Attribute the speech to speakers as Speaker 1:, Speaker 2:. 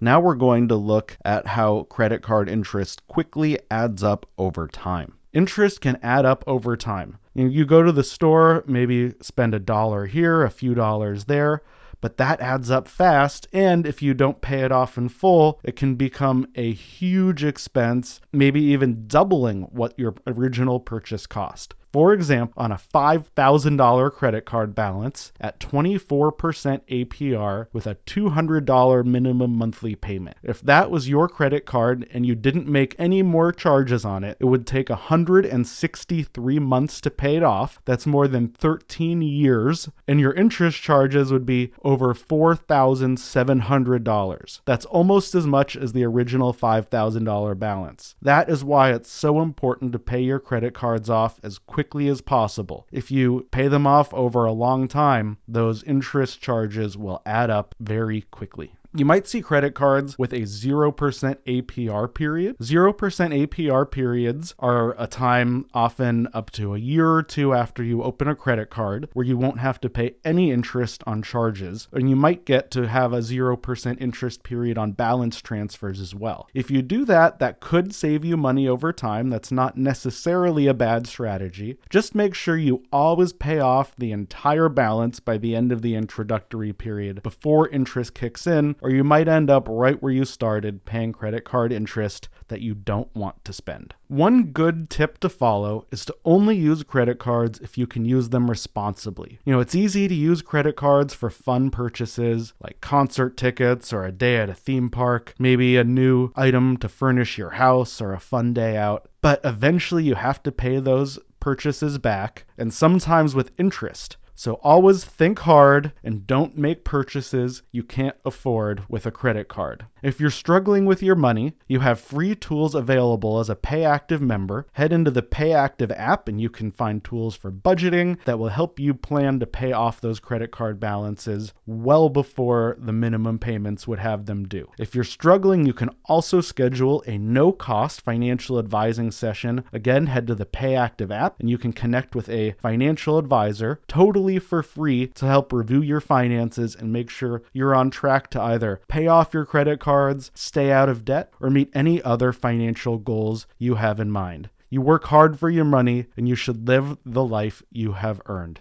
Speaker 1: Now we're going to look at how credit card interest quickly adds up over time. Interest can add up over time. You go to the store, maybe spend a dollar here, a few dollars there, but that adds up fast. And if you don't pay it off in full, it can become a huge expense, maybe even doubling what your original purchase cost. For example, on a $5,000 credit card balance at 24% APR with a $200 minimum monthly payment. If that was your credit card and you didn't make any more charges on it, it would take 163 months to pay it off. That's more than 13 years. And your interest charges would be over $4,700. That's almost as much as the original $5,000 balance. That is why it's so important to pay your credit cards off as quickly quickly as possible. If you pay them off over a long time, those interest charges will add up very quickly. You might see credit cards with a 0% APR period. 0% APR periods are a time often up to a year or two after you open a credit card where you won't have to pay any interest on charges, and you might get to have a 0% interest period on balance transfers as well. If you do that, that could save you money over time. That's not necessarily a bad strategy. Just make sure you always pay off the entire balance by the end of the introductory period before interest kicks in or you might end up right where you started paying credit card interest that you don't want to spend. One good tip to follow is to only use credit cards if you can use them responsibly. You know, it's easy to use credit cards for fun purchases like concert tickets or a day at a theme park, maybe a new item to furnish your house or a fun day out. But eventually you have to pay those purchases back, and sometimes with interest. So always think hard and don't make purchases you can't afford with a credit card. If you're struggling with your money, you have free tools available as a Payactiv member. Head into the Payactiv app and you can find tools for budgeting that will help you plan to pay off those credit card balances well before the minimum payments would have them due. If you're struggling, you can also schedule a no cost financial advising session. Again, head to the Payactiv app and you can connect with a financial advisor totally totally for free to help review your finances and make sure you're on track to either pay off your credit cards, stay out of debt, or meet any other financial goals you have in mind. You work hard for your money and you should live the life you have earned.